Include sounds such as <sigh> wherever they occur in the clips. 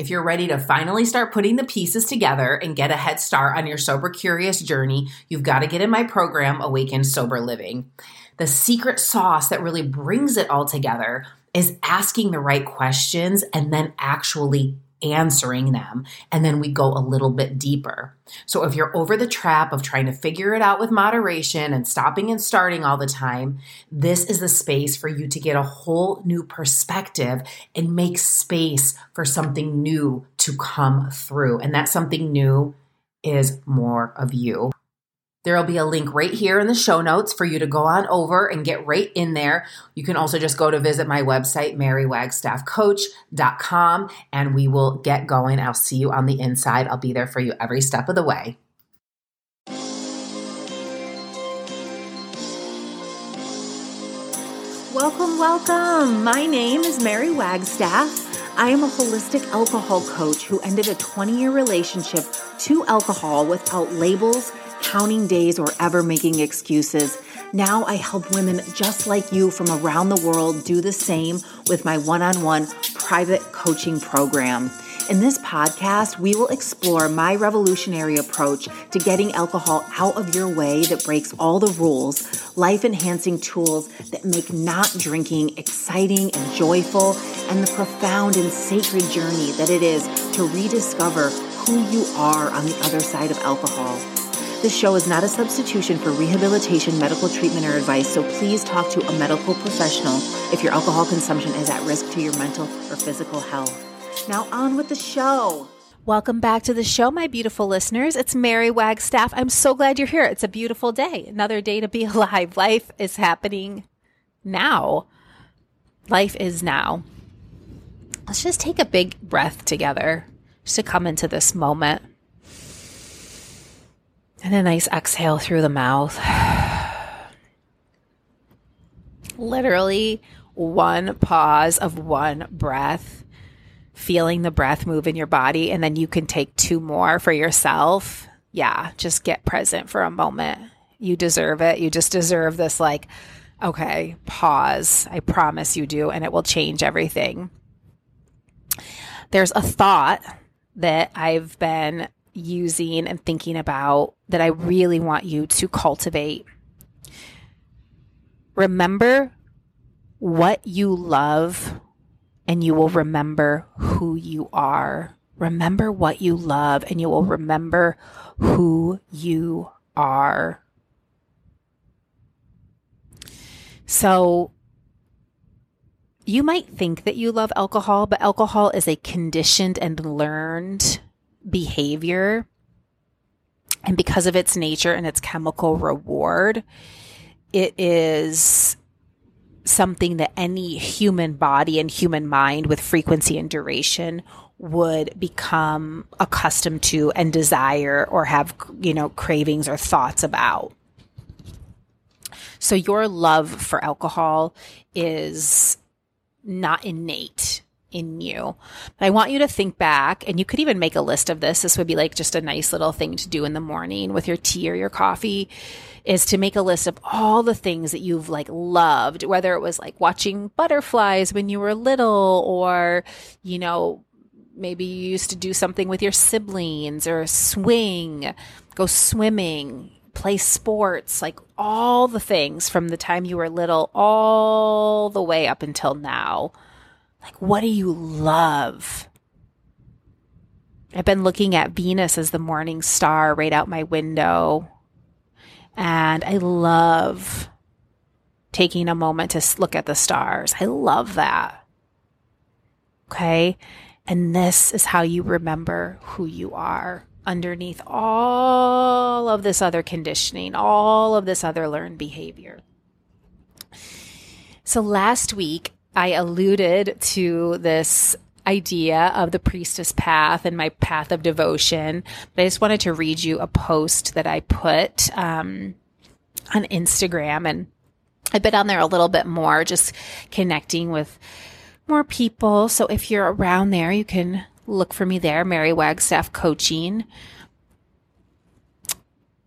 If you're ready to finally start putting the pieces together and get a head start on your sober curious journey, you've got to get in my program, Awaken Sober Living. The secret sauce that really brings it all together is asking the right questions and then actually answering them. And then we go a little bit deeper. So if you're over the trap of trying to figure it out with moderation and stopping and starting all the time, this is the space for you to get a whole new perspective and make space for something new to come through. And that something new is more of you. There will be a link right here in the show notes for you to go on over and get right in there. You can also just go to visit my website, marywagstaffcoach.com, and we will get going. I'll see you on the inside. I'll be there for you every step of the way. Welcome, welcome. My name is Mary Wagstaff. I am a holistic alcohol coach who ended a 20 year relationship to alcohol without labels counting days, or ever making excuses. Now I help women just like you from around the world do the same with my one on one private coaching program. In this podcast, we will explore my revolutionary approach to getting alcohol out of your way that breaks all the rules, life enhancing tools that make not drinking exciting and joyful, and the profound and sacred journey that it is to rediscover who you are on the other side of alcohol. This show is not a substitution for rehabilitation, medical treatment, or advice, so please talk to a medical professional if your alcohol consumption is at risk to your mental or physical health. Now, on with the show. Welcome back to the show, my beautiful listeners. It's Mary Wagstaff. I'm so glad you're here. It's a beautiful day, another day to be <laughs> alive. Life is happening now. Life is now. Let's just take a big breath together just to come into this moment. And a nice exhale through the mouth. <sighs> Literally one pause of one breath, feeling the breath move in your body, and then you can take two more for yourself. Yeah, just get present for a moment. You deserve it. You just deserve this, like, okay, pause. I promise you do, and it will change everything. There's a thought that I've been using and thinking about that I really want you to cultivate. Remember what you love, and you will remember who you are. Remember what you love, and you will remember who you are. So, you might think that you love alcohol, but alcohol is a conditioned and learned behavior. And because of its nature and its chemical reward, it is something that any human body and human mind with frequency and duration would become accustomed to and desire or have, you know, cravings or thoughts about. So your love for alcohol is not innate in you. But I want you to think back, and you could even make a list of this. This would be like just a nice little thing to do in the morning with your tea or your coffee is to make a list of all the things that you've like loved, whether it was like watching butterflies when you were little or, you know, maybe you used to do something with your siblings or swing, go swimming, play sports, like all the things from the time you were little all the way up until now like, what do you love? I've been looking at Venus as the morning star right out my window. And I love taking a moment to look at the stars. I love that. Okay. And this is how you remember who you are underneath all of this other conditioning, all of this other learned behavior. So last week, I alluded to this idea of the priestess path and my path of devotion. But I just wanted to read you a post that I put um, on Instagram. And I've been on there a little bit more, just connecting with more people. So if you're around there, you can look for me there, Mary Wagstaff Coaching.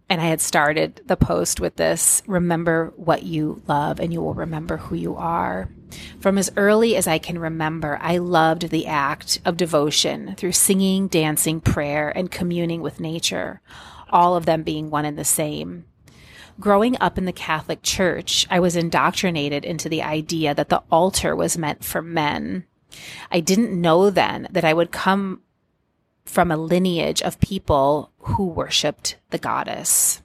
And I had started the post with this remember what you love, and you will remember who you are. From as early as I can remember, I loved the act of devotion through singing, dancing, prayer, and communing with nature, all of them being one and the same. Growing up in the Catholic Church, I was indoctrinated into the idea that the altar was meant for men. I didn't know then that I would come from a lineage of people who worshiped the goddess.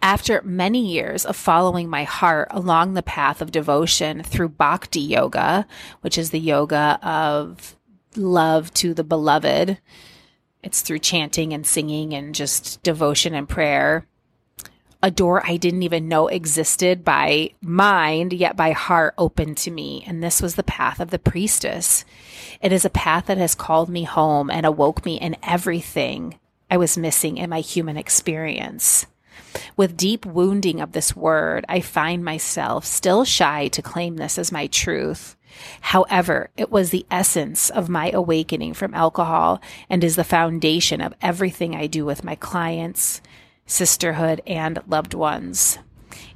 After many years of following my heart along the path of devotion through bhakti yoga, which is the yoga of love to the beloved, it's through chanting and singing and just devotion and prayer. A door I didn't even know existed by mind, yet by heart opened to me. And this was the path of the priestess. It is a path that has called me home and awoke me in everything I was missing in my human experience. With deep wounding of this word, I find myself still shy to claim this as my truth. However, it was the essence of my awakening from alcohol and is the foundation of everything I do with my clients, sisterhood, and loved ones.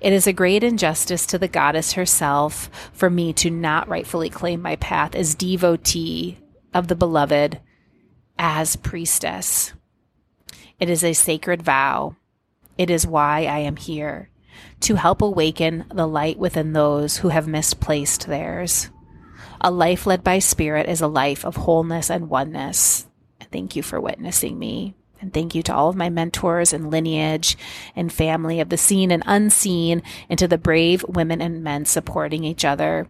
It is a great injustice to the goddess herself for me to not rightfully claim my path as devotee of the beloved, as priestess. It is a sacred vow. It is why I am here to help awaken the light within those who have misplaced theirs. A life led by spirit is a life of wholeness and oneness. Thank you for witnessing me. And thank you to all of my mentors and lineage and family of the seen and unseen, and to the brave women and men supporting each other.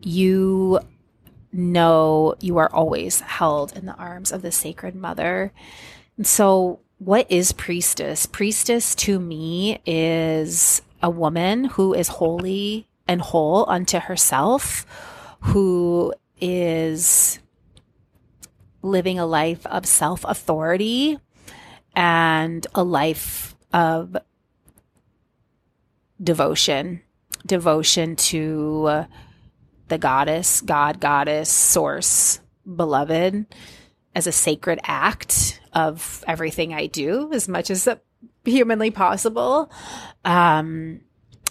You know you are always held in the arms of the Sacred Mother. And so, what is priestess? Priestess to me is a woman who is holy and whole unto herself, who is living a life of self authority and a life of devotion, devotion to the goddess, God, goddess, source, beloved, as a sacred act of everything I do as much as humanly possible. Um,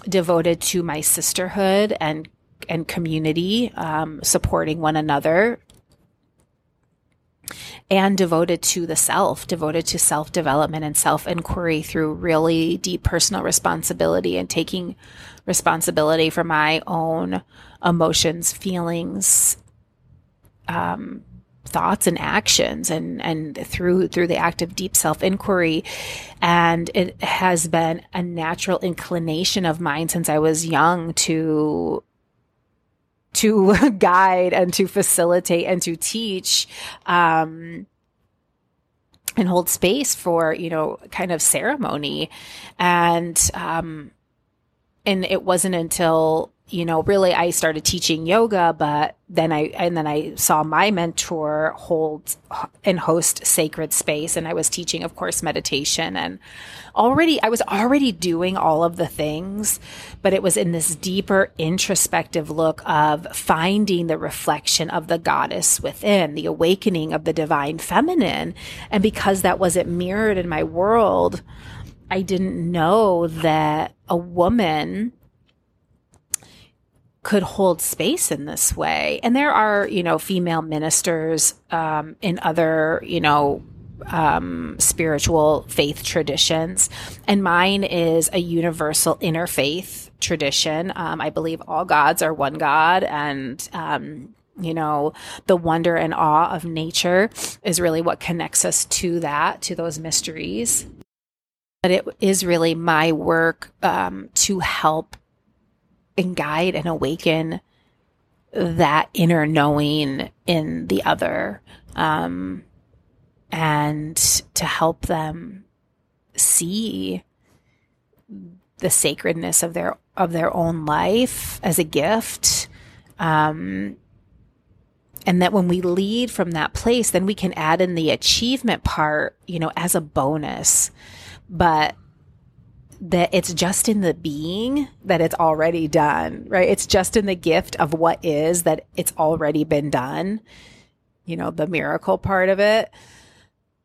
devoted to my sisterhood and and community, um, supporting one another, and devoted to the self, devoted to self development and self inquiry through really deep personal responsibility and taking responsibility for my own emotions, feelings, um, thoughts and actions and and through through the act of deep self-inquiry. And it has been a natural inclination of mine since I was young to to <laughs> guide and to facilitate and to teach um, and hold space for you know kind of ceremony. And um, and it wasn't until you know, really I started teaching yoga, but then I, and then I saw my mentor hold and host sacred space. And I was teaching, of course, meditation and already, I was already doing all of the things, but it was in this deeper introspective look of finding the reflection of the goddess within, the awakening of the divine feminine. And because that wasn't mirrored in my world, I didn't know that a woman could hold space in this way. And there are, you know, female ministers um, in other, you know, um, spiritual faith traditions. And mine is a universal interfaith tradition. Um, I believe all gods are one God and, um, you know, the wonder and awe of nature is really what connects us to that, to those mysteries. But it is really my work um, to help and guide and awaken that inner knowing in the other um, and to help them see the sacredness of their of their own life as a gift um, and that when we lead from that place then we can add in the achievement part you know as a bonus. But that it's just in the being that it's already done, right? It's just in the gift of what is that it's already been done, you know, the miracle part of it.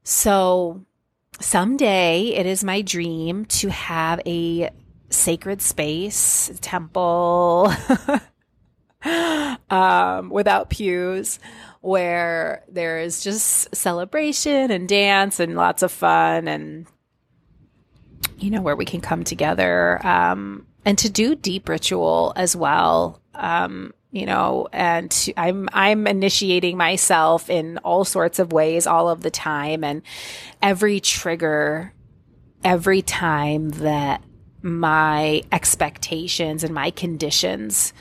So someday it is my dream to have a sacred space, temple, <laughs> um, without pews, where there is just celebration and dance and lots of fun and, you know, where we can come together, um, and to do deep ritual as well. Um, you know, and I'm I'm initiating myself in all sorts of ways all of the time and every trigger every time that my expectations and my conditions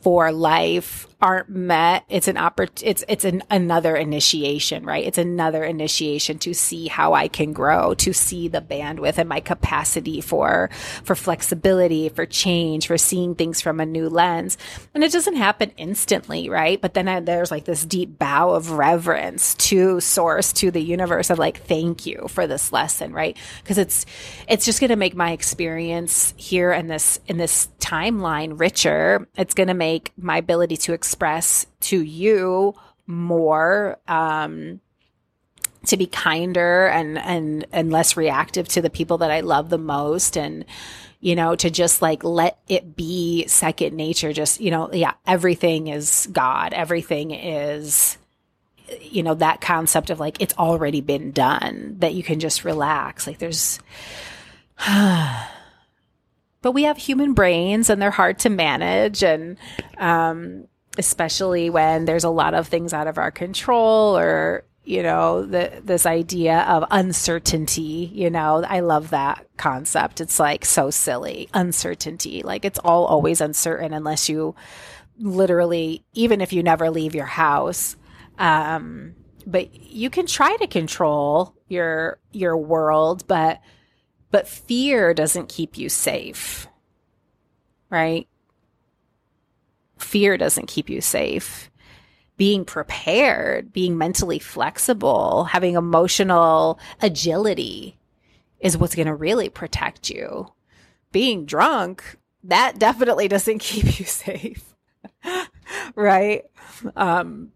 for life aren't met, it's an oppor- it's it's an another initiation, right? It's another initiation to see how I can grow, to see the bandwidth and my capacity for for flexibility, for change, for seeing things from a new lens. And it doesn't happen instantly, right? But then I, there's like this deep bow of reverence to source, to the universe of like thank you for this lesson, right? Because it's it's just going to make my experience here in this in this timeline richer. It's going to make my ability to express to you more um, to be kinder and and and less reactive to the people that I love the most and you know to just like let it be second nature. Just you know yeah everything is god. Everything is you know that concept of like it's already been done that you can just relax. Like there's <sighs> but we have human brains and they're hard to manage and um especially when there's a lot of things out of our control or you know the, this idea of uncertainty you know i love that concept. It's like so silly. Uncertainty. Like it's all always uncertain unless you literally even if you never leave your house um but you can try to control your your world but but fear doesn't keep you safe right fear doesn't keep you safe. Being prepared, being mentally flexible, having emotional agility is what's going to really protect you. Being drunk, that definitely doesn't <laughs> keep you safe. <laughs> right? Um,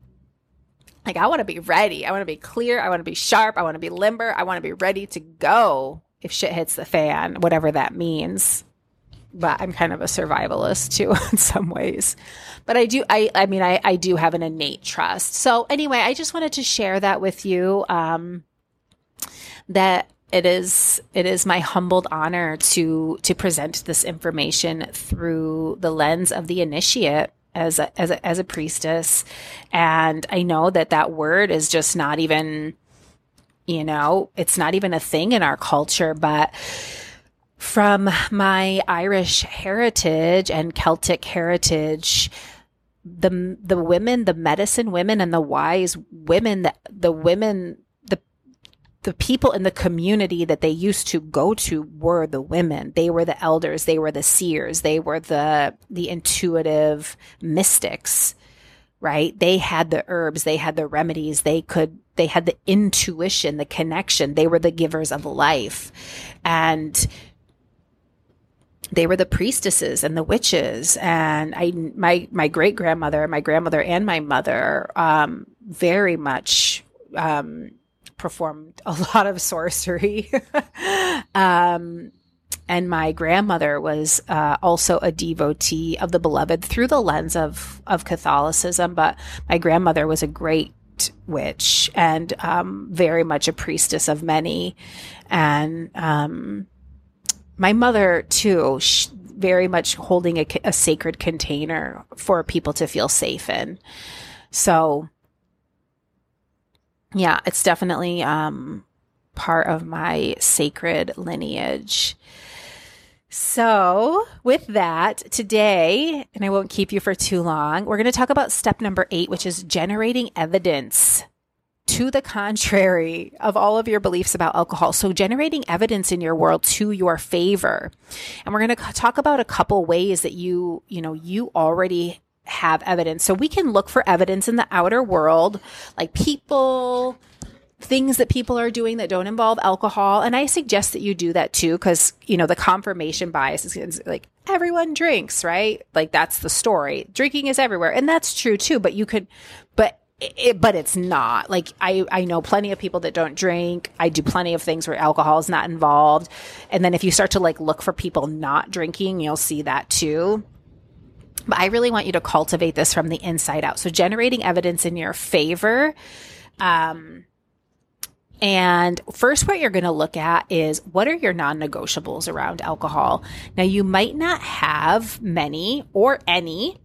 like I want to be ready. I want to be clear. I want to be sharp. I want to be limber. I want to be ready to go if shit hits the fan, whatever that means but I'm kind of a survivalist too <laughs> in some ways. But I do, I, I mean, I, I do have an innate trust. So anyway, I just wanted to share that with you. Um, that it is it is my humbled honor to to present this information through the lens of the initiate as a, as a, as a priestess and i know that that word is just not even you know it's not even a thing in our culture but from my Irish heritage and Celtic heritage, the the women, the medicine women and the wise women, the, the women, the the people in the community that they used to go to were the women. They were the elders, they were the seers, they were the the intuitive mystics, right? They had the herbs, they had the remedies, they could they had the intuition, the connection. They were the givers of life. And they were the priestesses and the witches. And i my my great grandmother my grandmother and my mother um, very much um, performed a <laughs> lot of sorcery. <laughs> Um, and my grandmother was uh, also a devotee of the beloved through the lens of of catholicism but my grandmother was a great witch and um, very much a priestess of many. And um, my mother too, very much holding a, a sacred container for people to feel safe in. So, yeah, it's definitely um, part of my sacred lineage. So, with that, today, and I won't keep you for too long, we're going to talk about step number eight, which is generating evidence to the contrary of all of your beliefs about alcohol. So generating evidence in your world to your favor. And we're going to talk about a couple ways that you, you know, you already have evidence. So we can look for evidence in the outer world, like people, things that people are doing that don't involve alcohol. And I suggest that you do that too, because, you know, the confirmation bias is like everyone drinks, right? Like that's the story. Drinking is everywhere. And that's true too. But you could, but it, but it's not like I, I know plenty of people that don't drink. I do plenty of things where alcohol is not involved. And then if you start to like look for people not drinking, you'll see that too. But I really want you to cultivate this from the inside out. So generating evidence in your favor. Um, and first, what you're going to look at is what are your non negotiables around alcohol? Now, you might not have many or any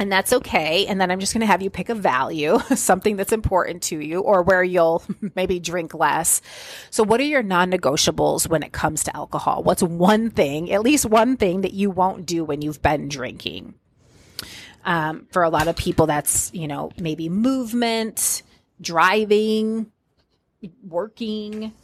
and that's okay. And then I'm just going to have you pick a value, <laughs> something that's important to you, or where you'll <laughs> maybe drink less. So, what are your non negotiables when it comes to alcohol? What's one thing, at least one thing that you won't do when you've been drinking? Um, for a lot of people, that's, you know, maybe movement, driving, working,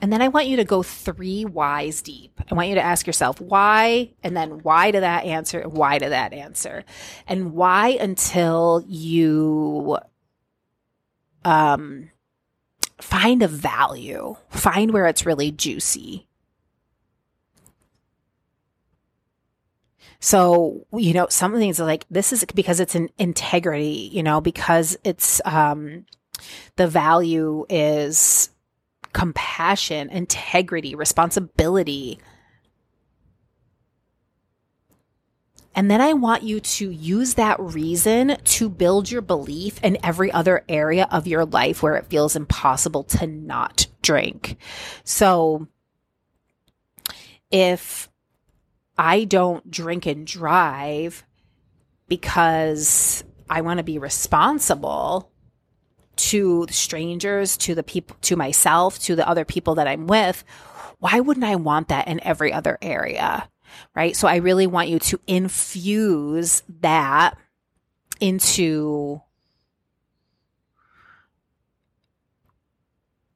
and then I want you to go three whys deep. I want you to ask yourself why, and then why to that answer, why to that answer, and why until you um, find a value, find where it's really juicy. So, you know, some things like this is because it's an integrity, you know, because it's, um, the value is compassion, integrity, responsibility. And then I want you to use that reason to build your belief in every other area of your life where it feels impossible to not drink. So if I don't drink and drive because I want to be responsible, to strangers, to the people, to myself, to the other people that I'm with, why wouldn't I want that in every other area? Right. So I really want you to infuse that into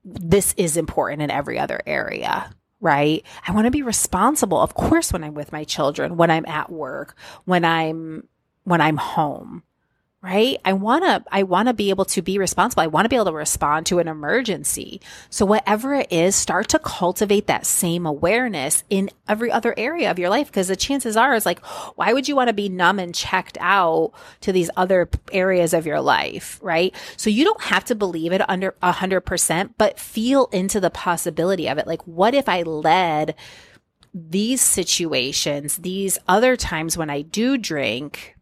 this is important in every other area right? I want to be responsible, of course, when I'm with my children, when I'm at work, when I'm when I'm home, right? I want to, I want to be able to be responsible. I want to be able to respond to an emergency. So whatever it is, start to cultivate that same awareness in every other area of your life. Cause the chances are is like, why would you want to be numb and checked out to these other areas of your life? Right. So you don't have to believe it under a hundred percent, but feel into the possibility of it. Like, what if I led these situations, these other times when I do drink,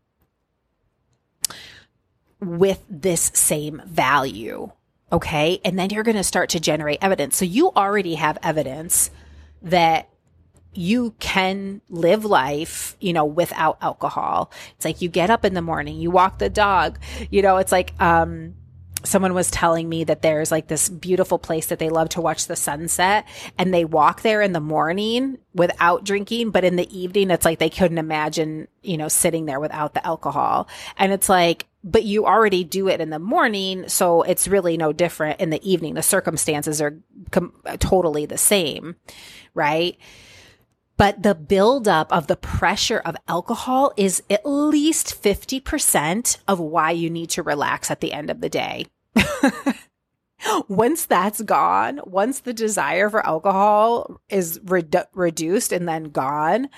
with this same value. Okay. And then you're going to start to generate evidence. So you already have evidence that you can live life, you know, without alcohol. It's like you get up in the morning, you walk the dog, you know, it's like, um, someone was telling me that there's like this beautiful place that they love to watch the sunset and they walk there in the morning without drinking but in the evening it's like they couldn't imagine you know sitting there without the alcohol and it's like but you already do it in the morning so it's really no different in the evening the circumstances are com- totally the same right but the buildup of the pressure of alcohol is at least 50% of why you need to relax at the end of the day. <laughs> once that's gone, once the desire for alcohol is redu- reduced and then gone,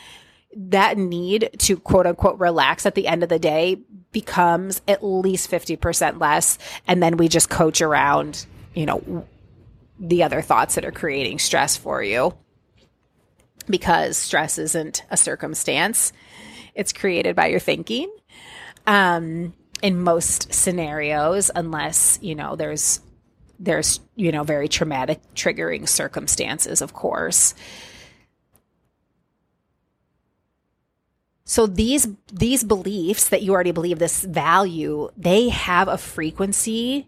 that need to quote unquote relax at the end of the day becomes at least 50% less. And then we just coach around, you know, the other thoughts that are creating stress for you because stress isn't a circumstance. It's created by your thinking. Um, in most scenarios, unless, you know, there's, there's, you know, very traumatic triggering circumstances, of course. So these these beliefs that you already believe this value, they have a frequency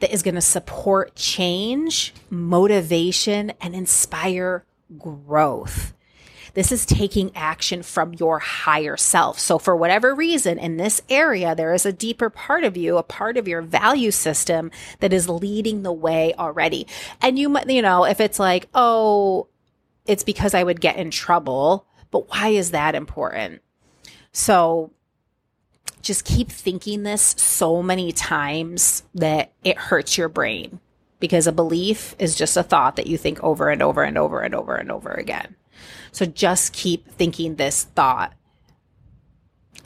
that is going to support change, motivation and inspire growth. This is taking action from your higher self. So for whatever reason in this area, there is a deeper part of you, a part of your value system that is leading the way already. And you might, you know, if it's like, oh, it's because I would get in trouble, but why is that important? So just keep thinking this so many times that it hurts your brain because a belief is just a thought that you think over and over and over and over and over again. So just keep thinking this thought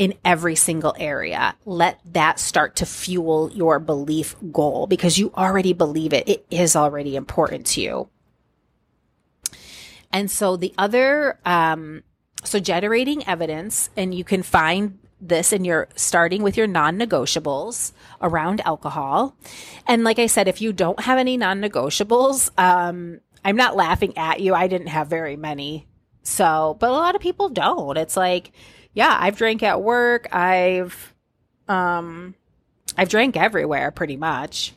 in every single area. Let that start to fuel your belief goal because you already believe it. It is already important to you. And so the other, um, so generating evidence, and you can find this and you're starting with your non negotiables around alcohol. And like I said, if you don't have any non negotiables, um, I'm not laughing at you. I didn't have very many. So, but a lot of people don't. It's like, yeah, I've drank at work. I've, um, I've drank everywhere pretty much.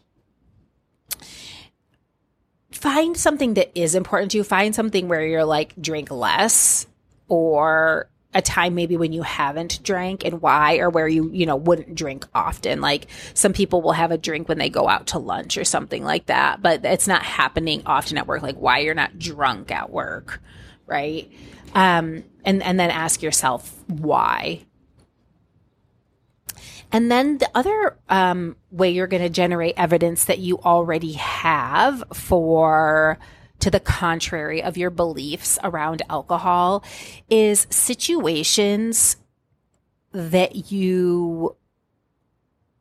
Find something that is important to you. Find something where you're like, drink less or a time maybe when you haven't drank and why or where you you know wouldn't drink often. Like some people will have a drink when they go out to lunch or something like that but it's not happening often at work. Like why you're not drunk at work right? Um and and then ask yourself why. And then the other um, way you're going to generate evidence that you already have for to the contrary of your beliefs around alcohol is situations that you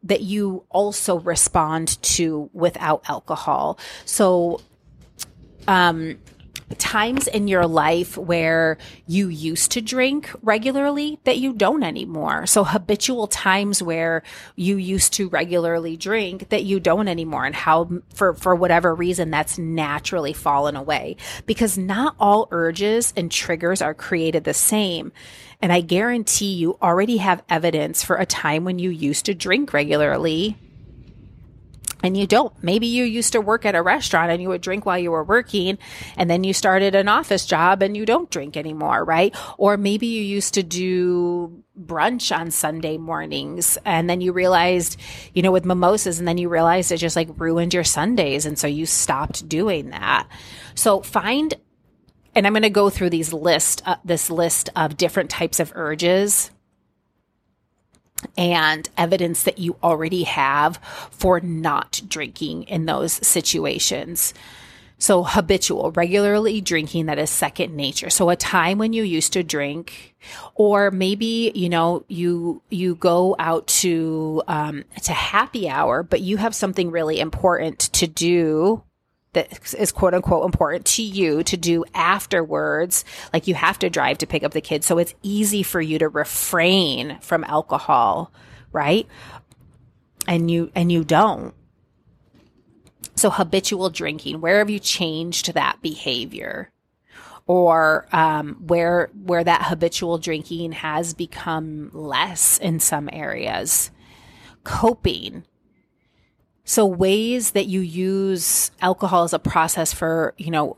that you also respond to without alcohol. So um times in your life where you used to drink regularly that you don't anymore. So habitual times where you used to regularly drink that you don't anymore and how for, for whatever reason that's naturally fallen away because not all urges and triggers are created the same. And I guarantee you already have evidence for a time when you used to drink regularly and you don't. Maybe you used to work at a restaurant and you would drink while you were working and then you started an office job and you don't drink anymore, right? Or maybe you used to do brunch on Sunday mornings and then you realized, you know, with mimosas and then you realized it just like ruined your Sundays and so you stopped doing that. So find and I'm going to go through these list uh, this list of different types of urges and evidence that you already have for not drinking in those situations. So habitual, regularly drinking that is second nature. So a time when you used to drink, or maybe you know you you go out to um, to happy hour, but you have something really important to do that is quote unquote important to you to do afterwards. Like you have to drive to pick up the kids. So it's easy for you to refrain from alcohol, right? And you, and you don't. So habitual drinking, where have you changed that behavior? Or um, where where that habitual drinking has become less in some areas. Coping, so ways that you use alcohol as a process for, you know,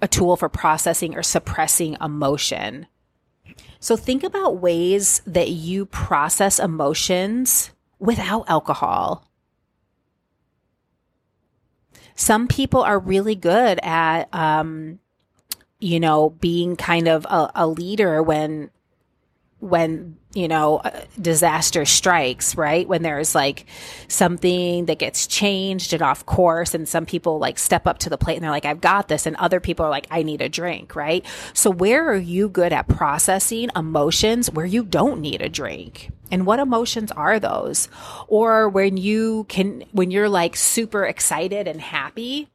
a tool for processing or suppressing emotion. So think about ways that you process emotions without alcohol. Some people are really good at, um, you know, being kind of a, a leader when when you know uh, disaster strikes right? When there's like something that gets changed and off course and some people like step up to the plate and they're like i've got this and other people are like i need a drink right? So where are you good at processing emotions where you don't need a drink? And what emotions are those? Or when you can when you're like super excited and happy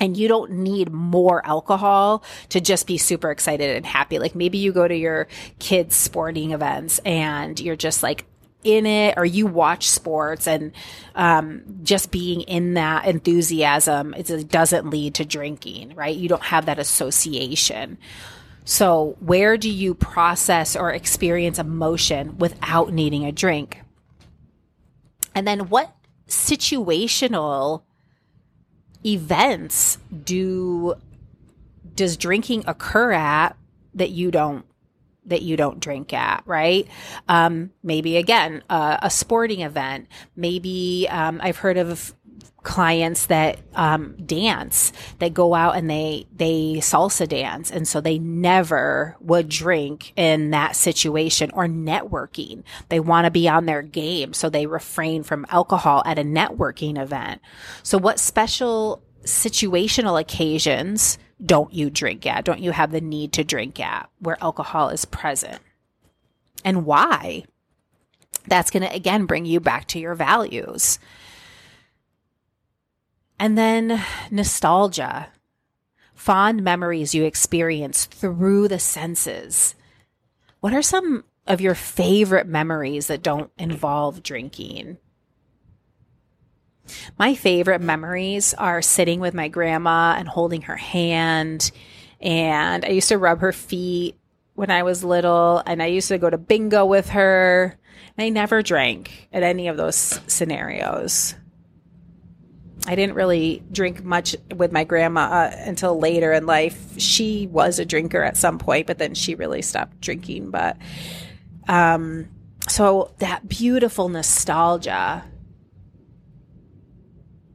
and you don't need more alcohol to just be super excited and happy. Like maybe you go to your kids' sporting events and you're just like in it or you watch sports and um, just being in that enthusiasm it doesn't lead to drinking, right? You don't have that association. So, where do you process or experience emotion without needing a drink? And then, what situational events do does drinking occur at that you don't that you don't drink at, right? Um, maybe again, uh, a sporting event. Maybe um, I've heard of clients that um, dance that go out and they they salsa dance. And so they never would drink in that situation or networking. They want to be on their game. So they refrain from alcohol at a networking event. So what special situational occasions don't you drink at? Don't you have the need to drink at where alcohol is present? And why. That's going to again bring you back to your values. And then nostalgia, fond memories you experience through the senses. What are some of your favorite memories that don't involve drinking? My favorite memories are sitting with my grandma and holding her hand. And I used to rub her feet when I was little, and I used to go to bingo with her. And I never drank at any of those scenarios. I didn't really drink much with my grandma uh, until later in life. She was a drinker at some point, but then she really stopped drinking. But um, so that beautiful nostalgia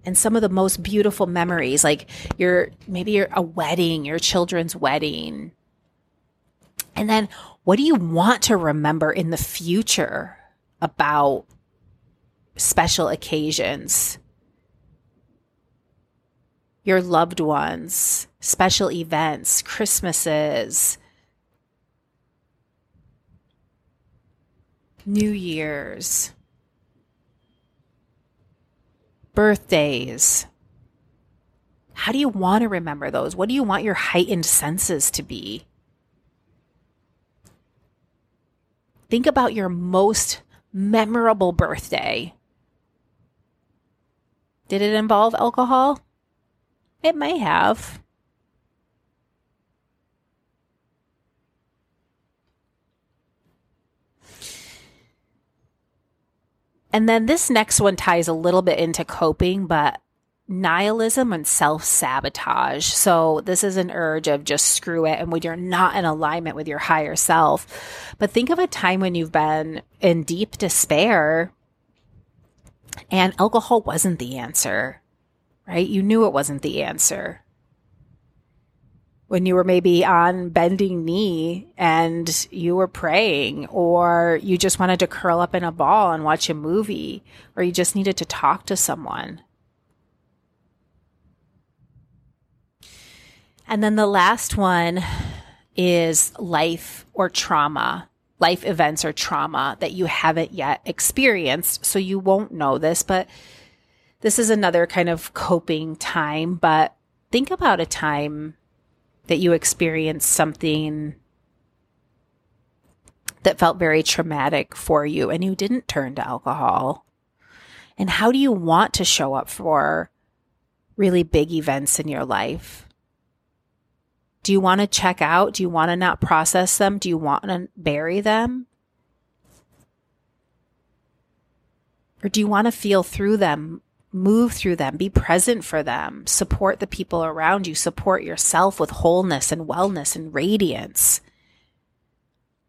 and some of the most beautiful memories, like your maybe your a wedding, your children's wedding. And then what do you want to remember in the future about special occasions? Your loved ones, special events, Christmases, New Year's birthdays. How do you want to remember those? What do you want your heightened senses to be? Think about your most memorable birthday. Did it involve alcohol? It may have. And then this next one ties a little bit into coping, but nihilism and self sabotage. So, this is an urge of just screw it and when you're not in alignment with your higher self. But think of a time when you've been in deep despair and alcohol wasn't the answer, right? You knew it wasn't the answer when you were maybe on bending knee and you were praying, or you just wanted to curl up in a ball and watch a movie, or you just needed to talk to someone. And then the last one is life or trauma, life events or trauma that you haven't yet experienced. So you won't know this, but this is another kind of coping time. But think about a time that you experienced something that felt very traumatic for you and you didn't turn to alcohol? And how do you want to show up for really big events in your life? Do you want to check out? Do you want to not process them? Do you want to bury them? Or do you want to feel through them move through them, be present for them, support the people around you, support yourself with wholeness and wellness and radiance.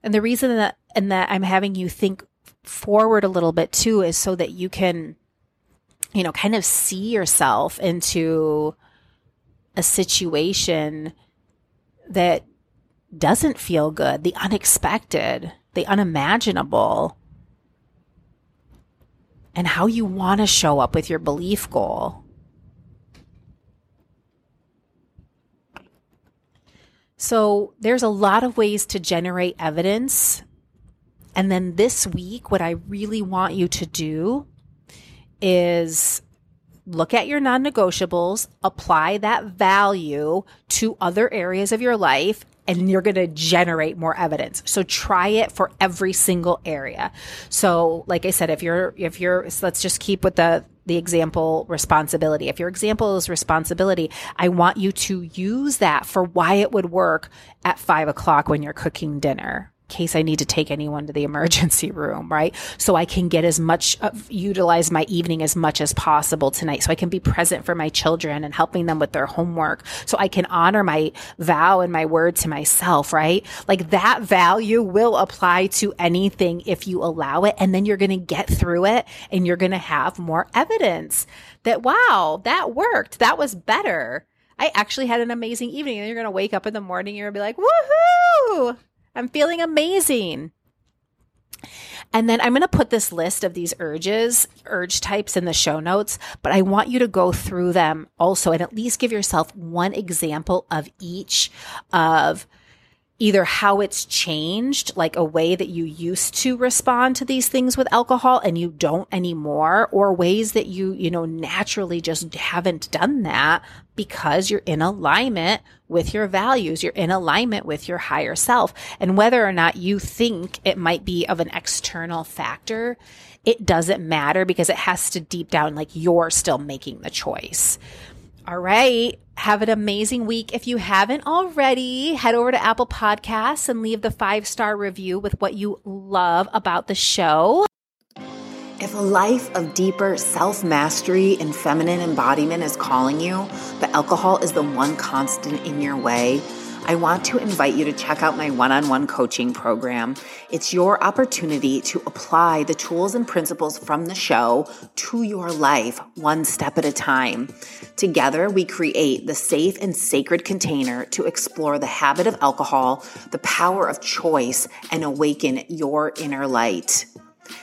And the reason that and that I'm having you think forward a little bit too is so that you can you know kind of see yourself into a situation that doesn't feel good, the unexpected, the unimaginable and how you want to show up with your belief goal. So there's a lot of ways to generate evidence. And then this week, what I really want you to do is look at your non negotiables, apply that value to other areas of your life, and you're going to generate more evidence. So try it for every single area. So, like I said, if you're, if you're, so let's just keep with the, the example responsibility. If your example is responsibility, I want you to use that for why it would work at five o'clock when you're cooking dinner case I need to take anyone to the <laughs> emergency room, right? So I can get as much, uh, utilize my evening as much as possible tonight. So I can be present for my children and helping them with their homework. So I can honor my vow and my word to myself, right? Like that value will apply to anything if you allow it. And then you're going to get through it and you're going to have more evidence that, wow, that worked. That was better. I actually had an amazing evening. And you're going to wake up in the morning, you're going to be like, woohoo! I'm feeling amazing. And then I'm going to put this list of these urges, urge types in the show notes, but I want you to go through them also and at least give yourself one example of each of either how it's changed, like a way that you used to respond to these things with alcohol and you don't anymore, or ways that you, you know, naturally just haven't done that because you're in alignment with your values. You're in alignment with your higher self. And whether or not you think it might be of an external factor, it doesn't matter because it has to deep down, like you're still making the choice. All right. Have an amazing week. If you haven't already, head over to Apple Podcasts and leave the five star review with what you love about the show. If a life of deeper self mastery and feminine embodiment is calling you, but alcohol is the one constant in your way, I want to invite you to check out my one on one coaching program. It's your opportunity to apply the tools and principles from the show to your life one step at a time. Together, we create the safe and sacred container to explore the habit of alcohol, the power of choice, and awaken your inner light.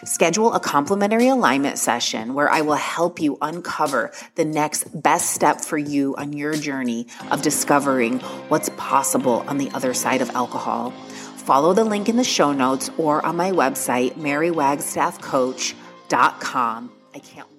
Schedule a complimentary alignment session where I will help you uncover the next best step for you on your journey of discovering what's possible on the other side of alcohol. Follow the link in the show notes or on my website, marywagstaffcoach.com. I can't